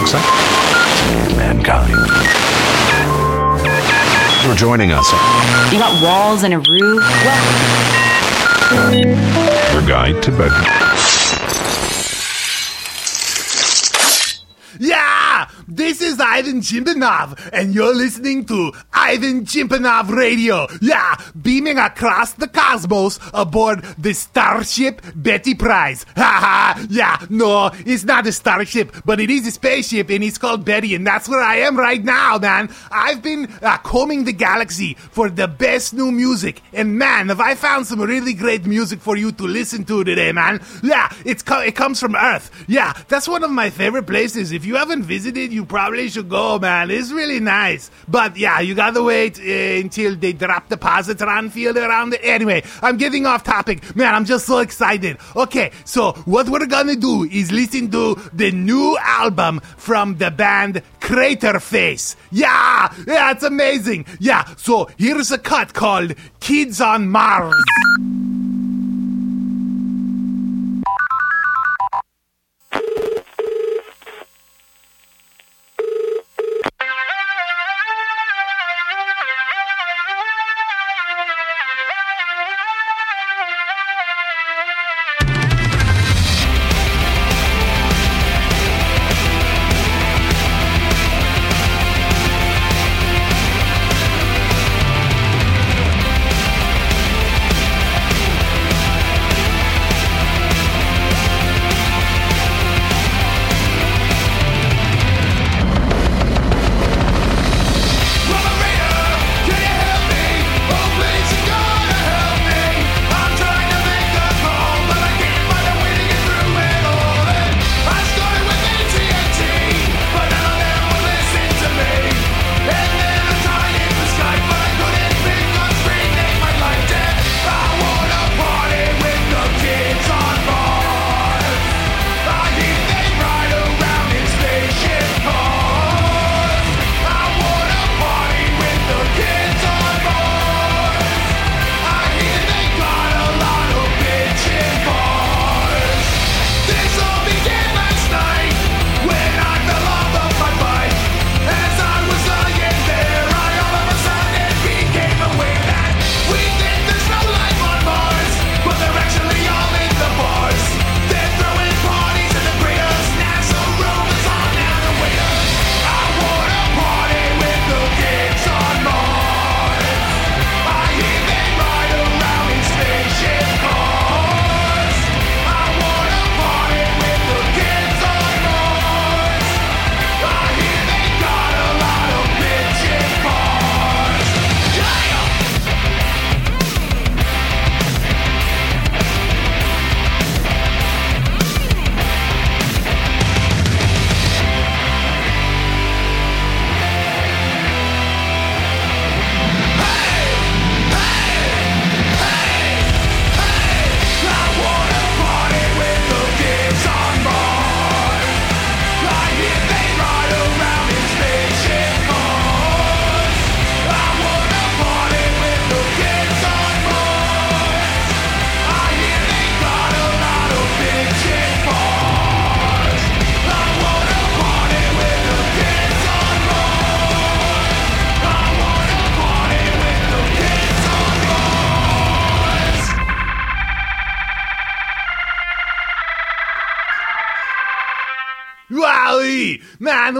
success of mankind. For joining us. You got walls and a roof. Well, Your guide to bed. Yeah! This is Ivan Chimpanov, and you're listening to Ivan Chimpanov Radio. Yeah! Beaming across the cosmos aboard the Starship Betty Prize. Ha ha! Yeah, no, it's not a starship, but it is a spaceship, and it's called Betty, and that's where I am right now, man. I've been uh, combing the galaxy for the best new music, and man, have I found some really great music for you to listen to today, man. Yeah, it's co- it comes from Earth. Yeah, that's one of my favorite places. If you haven't visited, you probably should go, man. It's really nice. But yeah, you gotta wait uh, until they drop the positron field around it. Anyway, I'm getting off topic. Man, I'm just so excited. Okay, so what we're gonna do is listen to the new album from the band Craterface. Yeah, yeah, it's amazing. Yeah, so here's a cut called Kids on Mars.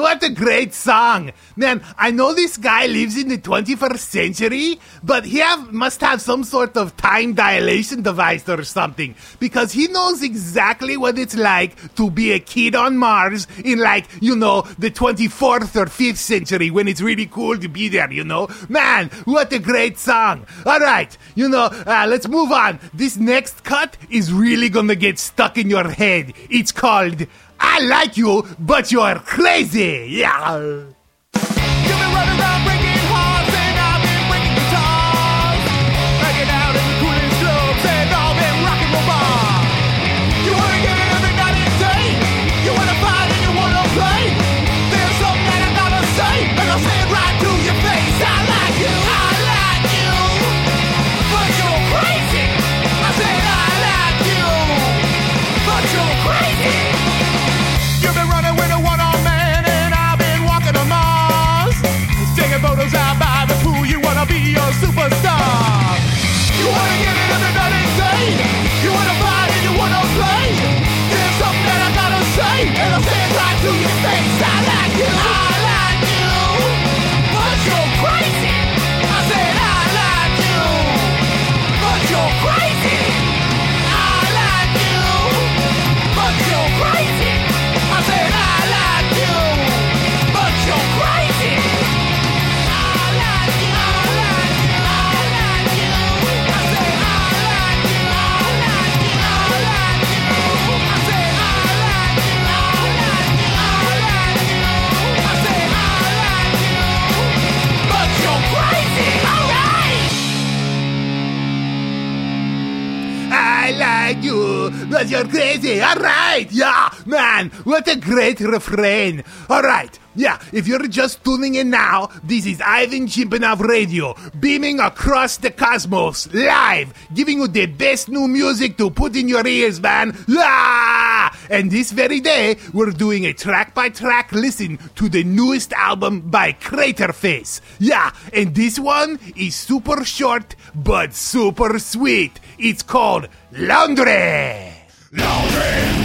What a great song! Man, I know this guy lives in the 21st century, but he have, must have some sort of time dilation device or something, because he knows exactly what it's like to be a kid on Mars in, like, you know, the 24th or 5th century when it's really cool to be there, you know? Man, what a great song! Alright, you know, uh, let's move on. This next cut is really gonna get stuck in your head. It's called I like you, but you're crazy. Yeah. Great refrain. All right. Yeah, if you're just tuning in now, this is Ivan Chimpanov Radio, beaming across the cosmos, live, giving you the best new music to put in your ears, man. Yeah! And this very day, we're doing a track by track listen to the newest album by Craterface. Yeah, and this one is super short, but super sweet. It's called Laundry. All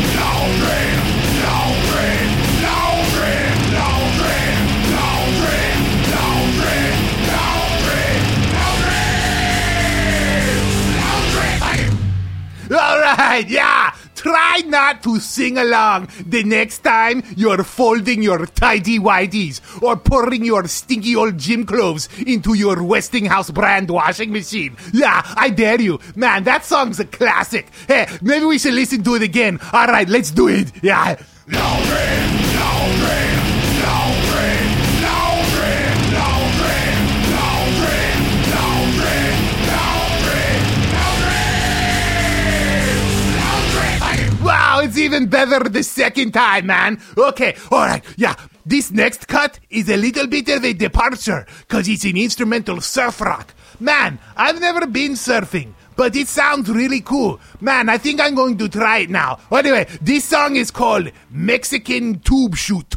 right, yeah. Try not to sing along the next time you're folding your tidy whities or pouring your stinky old gym clothes into your Westinghouse brand washing machine. Yeah, I dare you. Man, that song's a classic. Hey, maybe we should listen to it again. All right, let's do it. Yeah. It's even better the second time, man. Okay, alright, yeah. This next cut is a little bit of a departure, cause it's an instrumental surf rock. Man, I've never been surfing, but it sounds really cool. Man, I think I'm going to try it now. Anyway, this song is called Mexican Tube Shoot.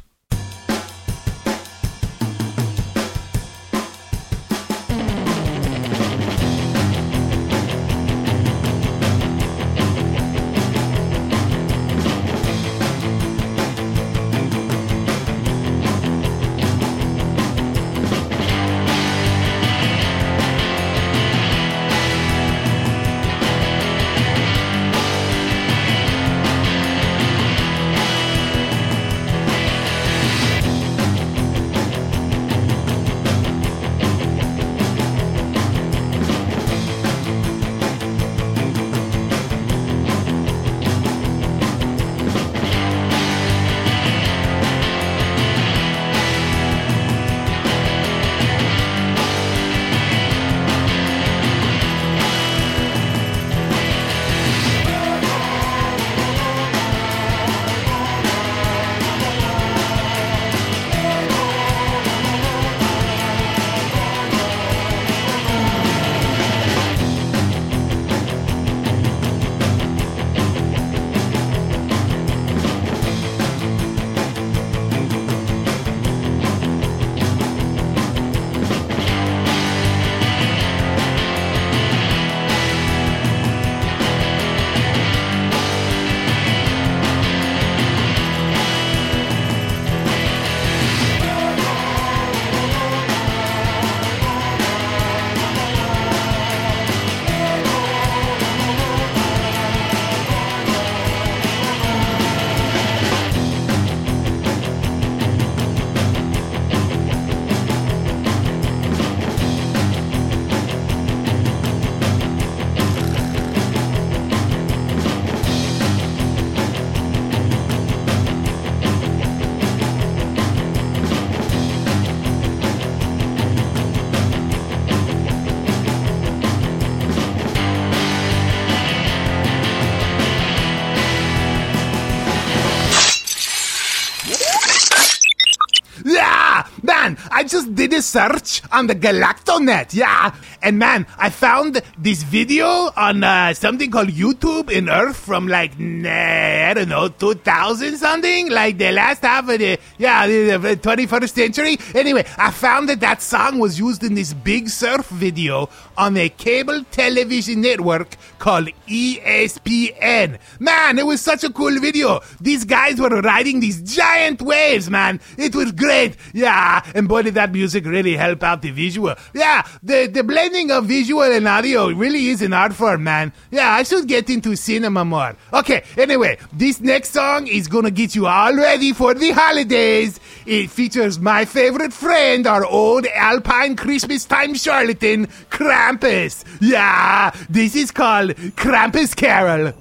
Search on the Galactonet. Yeah, and man, I found this video on uh, something called YouTube in Earth from like nah, I don't know 2000 something, like the last half of the yeah the, the 21st century. Anyway, I found that that song was used in this big surf video on a cable television network called ESPN. Man, it was such a cool video. These guys were riding these giant waves, man. It was great. Yeah, and boy, did that music really help out the visual. Yeah, the, the blending of visual and audio really is an art form, man. Yeah, I should get into cinema more. Okay, anyway, this next song is gonna get you all ready for the holidays. It features my favorite friend, our old Alpine Christmas time charlatan, Krampus. Yeah, this is called Krampus Carol.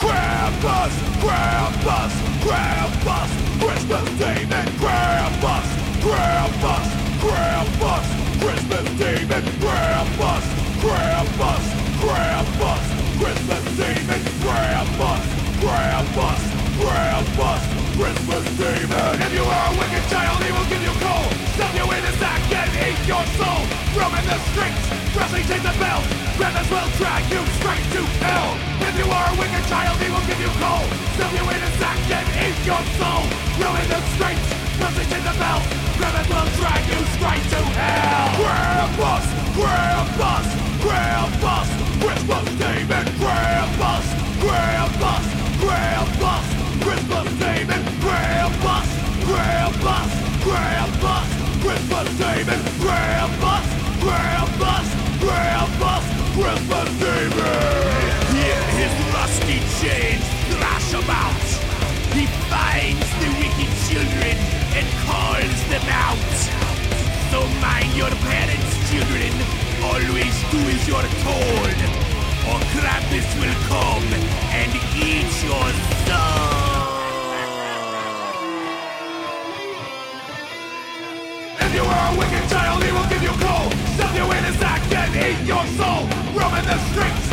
Krampus, Krampus, Krampus, Christmas demon, Krampus, Krampus, demon Krampus, Krampus, Krampus, Christmas demon Krampus, Krampus, Krampus, Christmas demon. If you are a wicked child, he will give you coal, stuff you in a sack and eat your soul. Roaming the streets, wrestling chains and bells. Krampus will drag you straight to hell. If you are a wicked child, he will give you coal. Stuff you in his sack and eat your soul. Roaming the streets, wrestling chains and bells. Krampus will drag you straight to hell. Krampus, Krampus, Krampus, Christmas demon. Krampus, Krampus, Krampus, Christmas demon. Krampus, Krampus, Krampus, Christmas demon. Krampus, Krampus, Christmas demon. Hear his rusty chains thrash about. He finds the wicked children and calls them out. So mind your parents, children. Always do as you're told, or Krampus will come and eat your soul. If you are a wicked child, he will give you coal. Stuff you in his sack and eat your soul. The streets,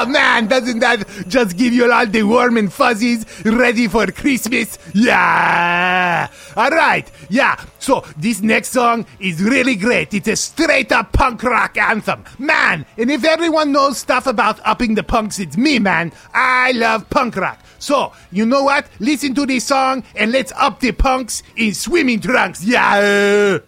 Ah, man, doesn't that just give you all the warm and fuzzies ready for Christmas? Yeah. All right. Yeah. So this next song is really great. It's a straight up punk rock anthem. Man, and if everyone knows stuff about upping the punks, it's me, man. I love punk rock. So, you know what? Listen to this song and let's up the punks in swimming trunks. Yeah.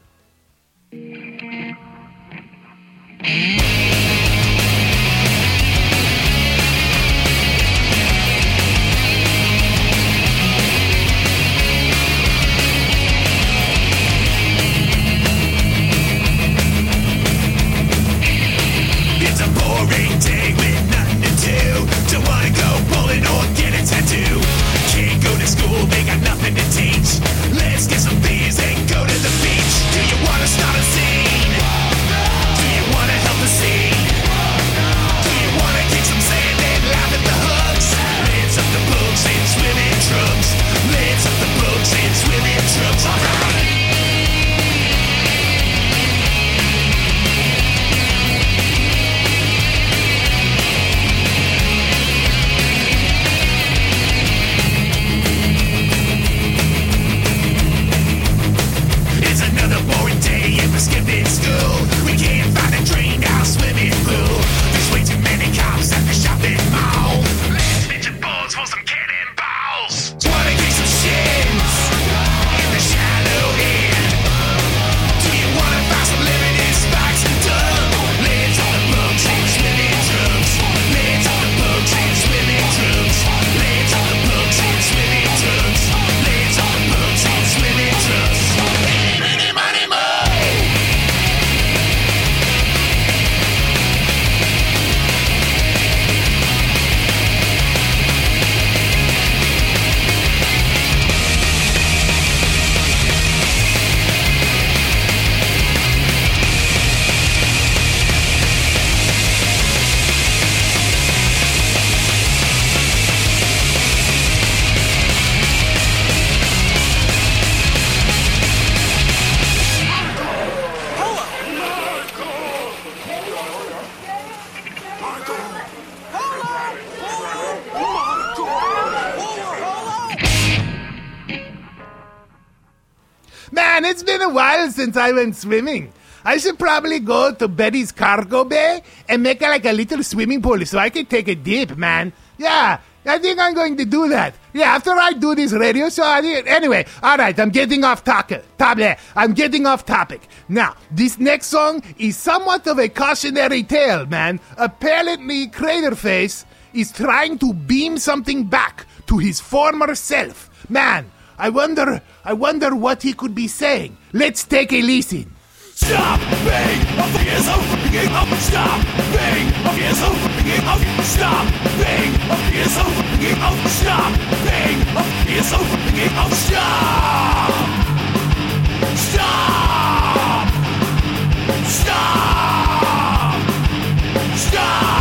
Since I went swimming. I should probably go to Betty's cargo bay and make like a little swimming pool so I can take a dip, man. Yeah, I think I'm going to do that. Yeah, after I do this radio show, I anyway, all right, I'm getting off topic. Topic. I'm getting off topic. Now, this next song is somewhat of a cautionary tale, man. Apparently, Craterface is trying to beam something back to his former self. Man, I wonder, I wonder what he could be saying. Let's take a listen. Stop being a. Stop being a. Stop being a. Stop being a up. Stop. Stop. Stop.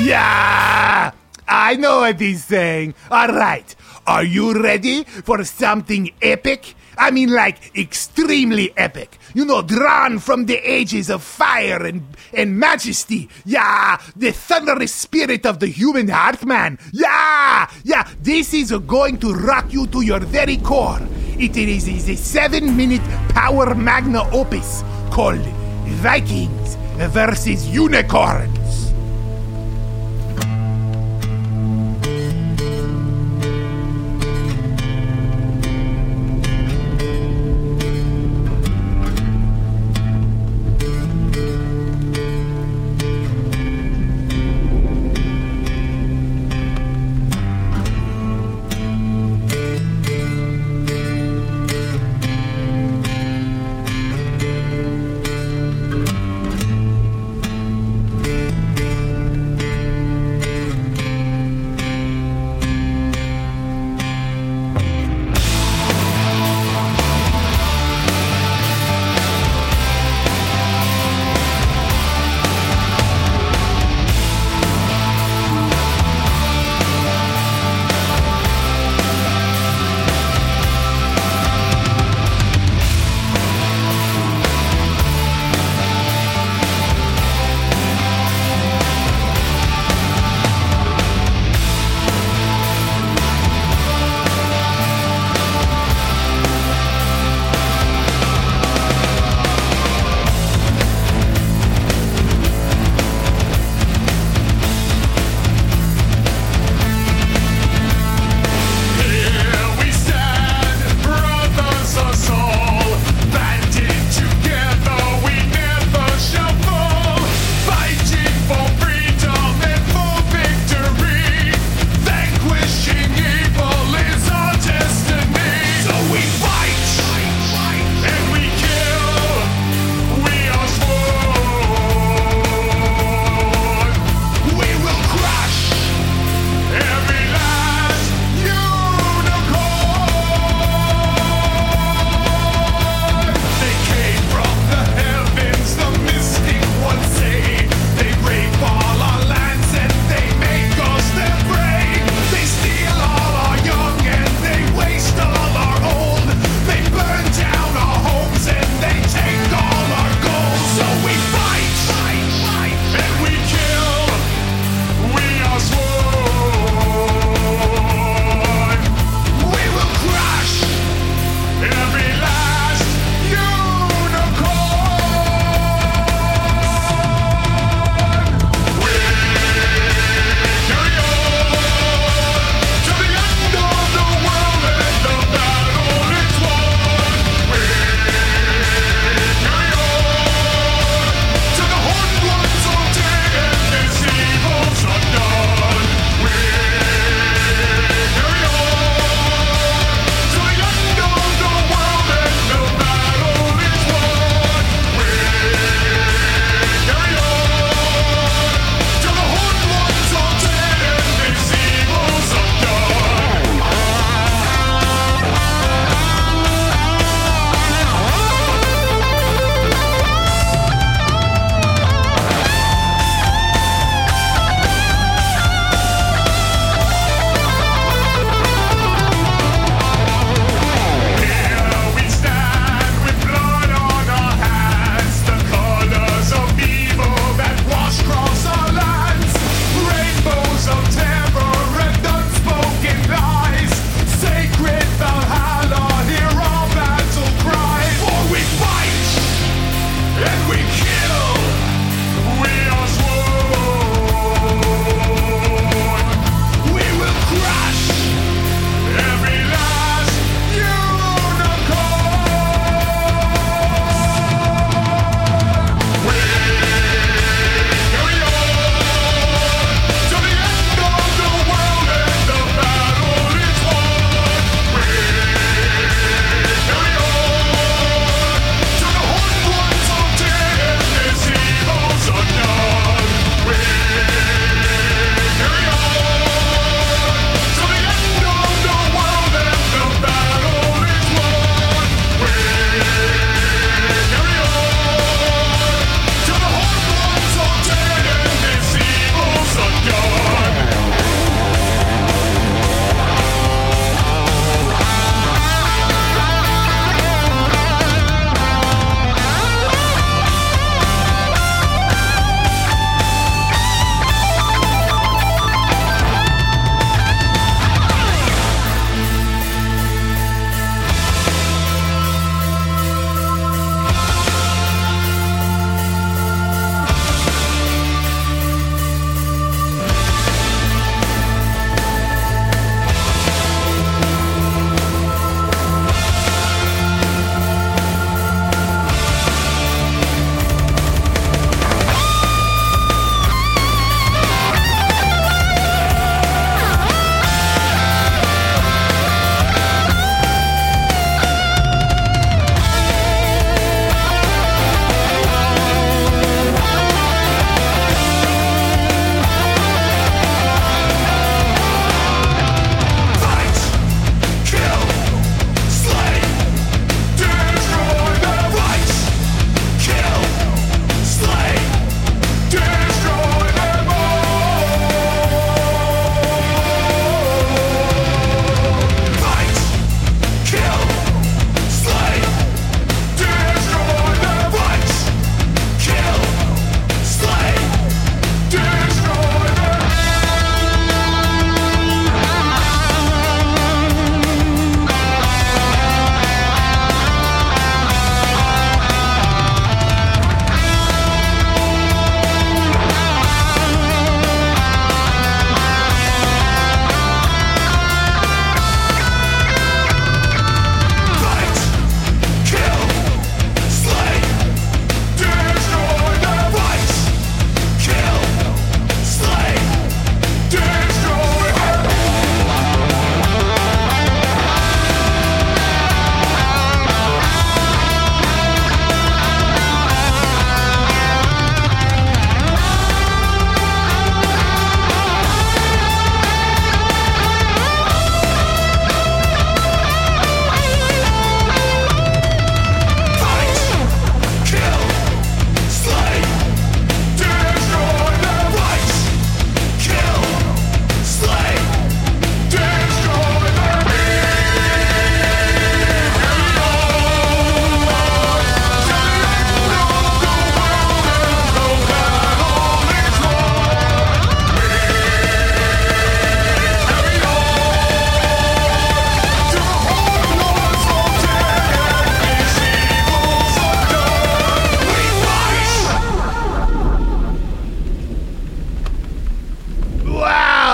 Yeah, I know what he's saying. All right, are you ready for something epic? I mean, like extremely epic. You know, drawn from the ages of fire and, and majesty. Yeah, the thunderous spirit of the human heart, man. Yeah, yeah, this is going to rock you to your very core. It is, is a seven minute power magna opus called Vikings versus Unicorns.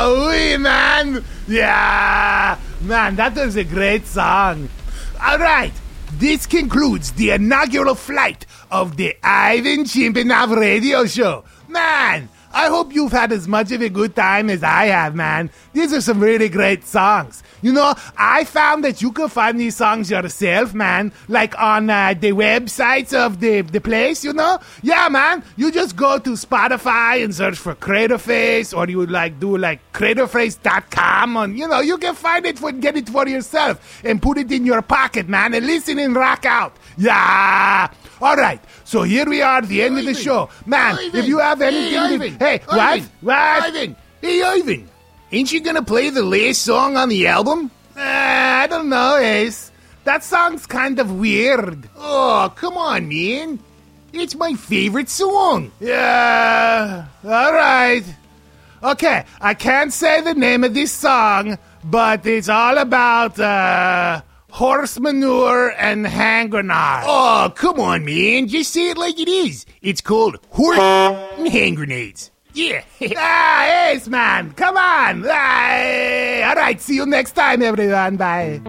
Oh, man! Yeah! Man, that is a great song. All right, this concludes the inaugural flight of the Ivan Chimpanov radio show. Man, I hope you've had as much of a good time as I have, man. These are some really great songs. You know, I found that you can find these songs yourself, man, like on uh, the websites of the, the place, you know? Yeah, man, you just go to Spotify and search for Craterface, or you like do like craterface.com, and you know, you can find it for get it for yourself and put it in your pocket, man, and listen and rock out. Yeah. All right, so here we are, the end of the show. Man, Ivan! if you have anything Hey, to- Ivan! Hey, what? Ivan! What? Ivan! Hey, Ivan! Ain't you gonna play the last song on the album? Uh, I don't know, Ace. That song's kind of weird. Oh, come on, man. It's my favorite song. Yeah, all right. Okay, I can't say the name of this song, but it's all about uh, horse manure and hand grenades. Oh, come on, man. Just say it like it is. It's called Horse Hand Grenades. Yeah. ah, yes, man, come on. Ah, all right, see you next time, everyone. Bye.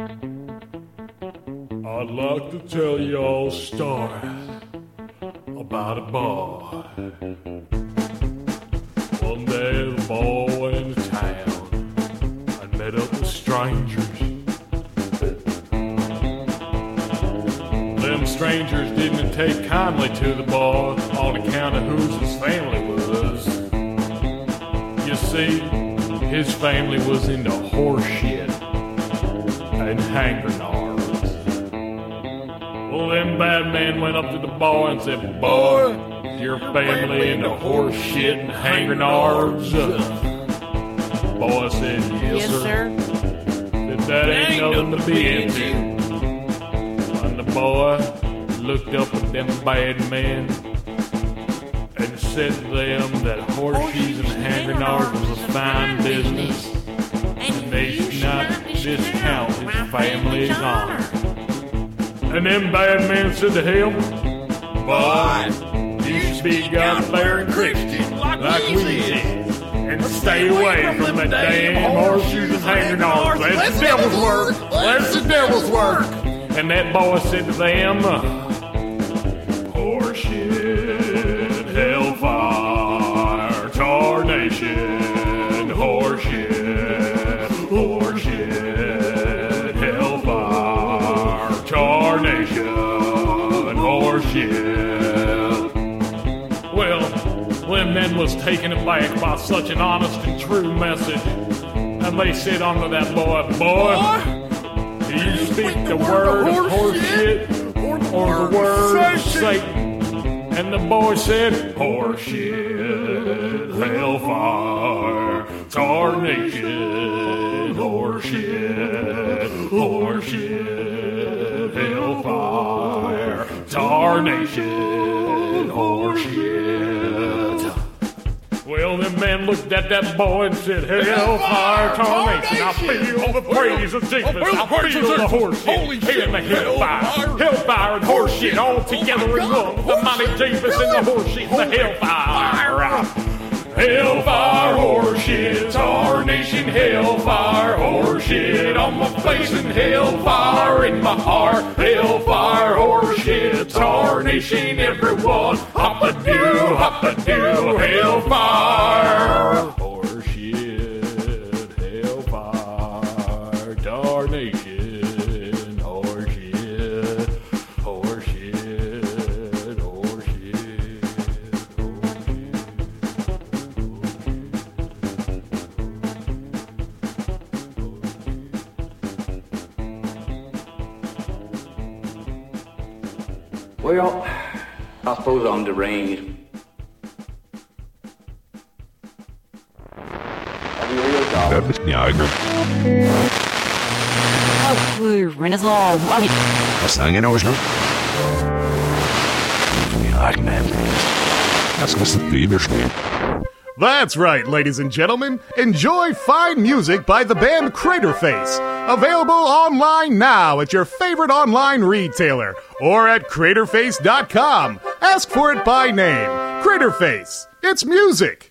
I'd like to tell y'all a story about a boy. One day the boy went into town and met up with strangers. Them strangers didn't take kindly to the boy on account of whose his family was. You see, his family was into horse shit and hand grenades. Well, them bad men went up to the boy and said, Boy, your family into horse shit and hand grenades. Boy said, Yes, sir. Said, that ain't nothing to be into. And the boy looked up at them bad men and said to them that horseshoes and hand grenades was a fine business and they should not discount his family's honor. And them bad men said to him, Boy, you should be a God-fearing Christian like we did. And stay away from that damn horseshoes and hand grenades. That's the devil's work. That's the devil's work. And that boy said to them, taken aback by such an honest and true message. And they said unto that boy, Boy, do you speak the word of horseshit or the word of Satan? And the boy said, Horseshit, hellfire, tarnation, horseshit, horseshit, hellfire, tarnation, horseshit. Well, them man looked at that boy and said, Hellfire, oh, tarnation, I feel the praise of Jesus. I feel the horse shit. And the hellfire. Hellfire and horse shit all together in one. The mighty Jesus and the horse shit and the hellfire. Hellfire, horseshit, tarnation, hellfire, horseshit on my face and hellfire in my heart. Hellfire, horseshit, our nation! everyone. Hop a doo, hop a doo, hellfire. Bibelstehen. That's right, ladies and gentlemen. Enjoy fine music by the band Craterface. Available online now at your favorite online retailer or at craterface.com. Ask for it by name. Craterface. It's music.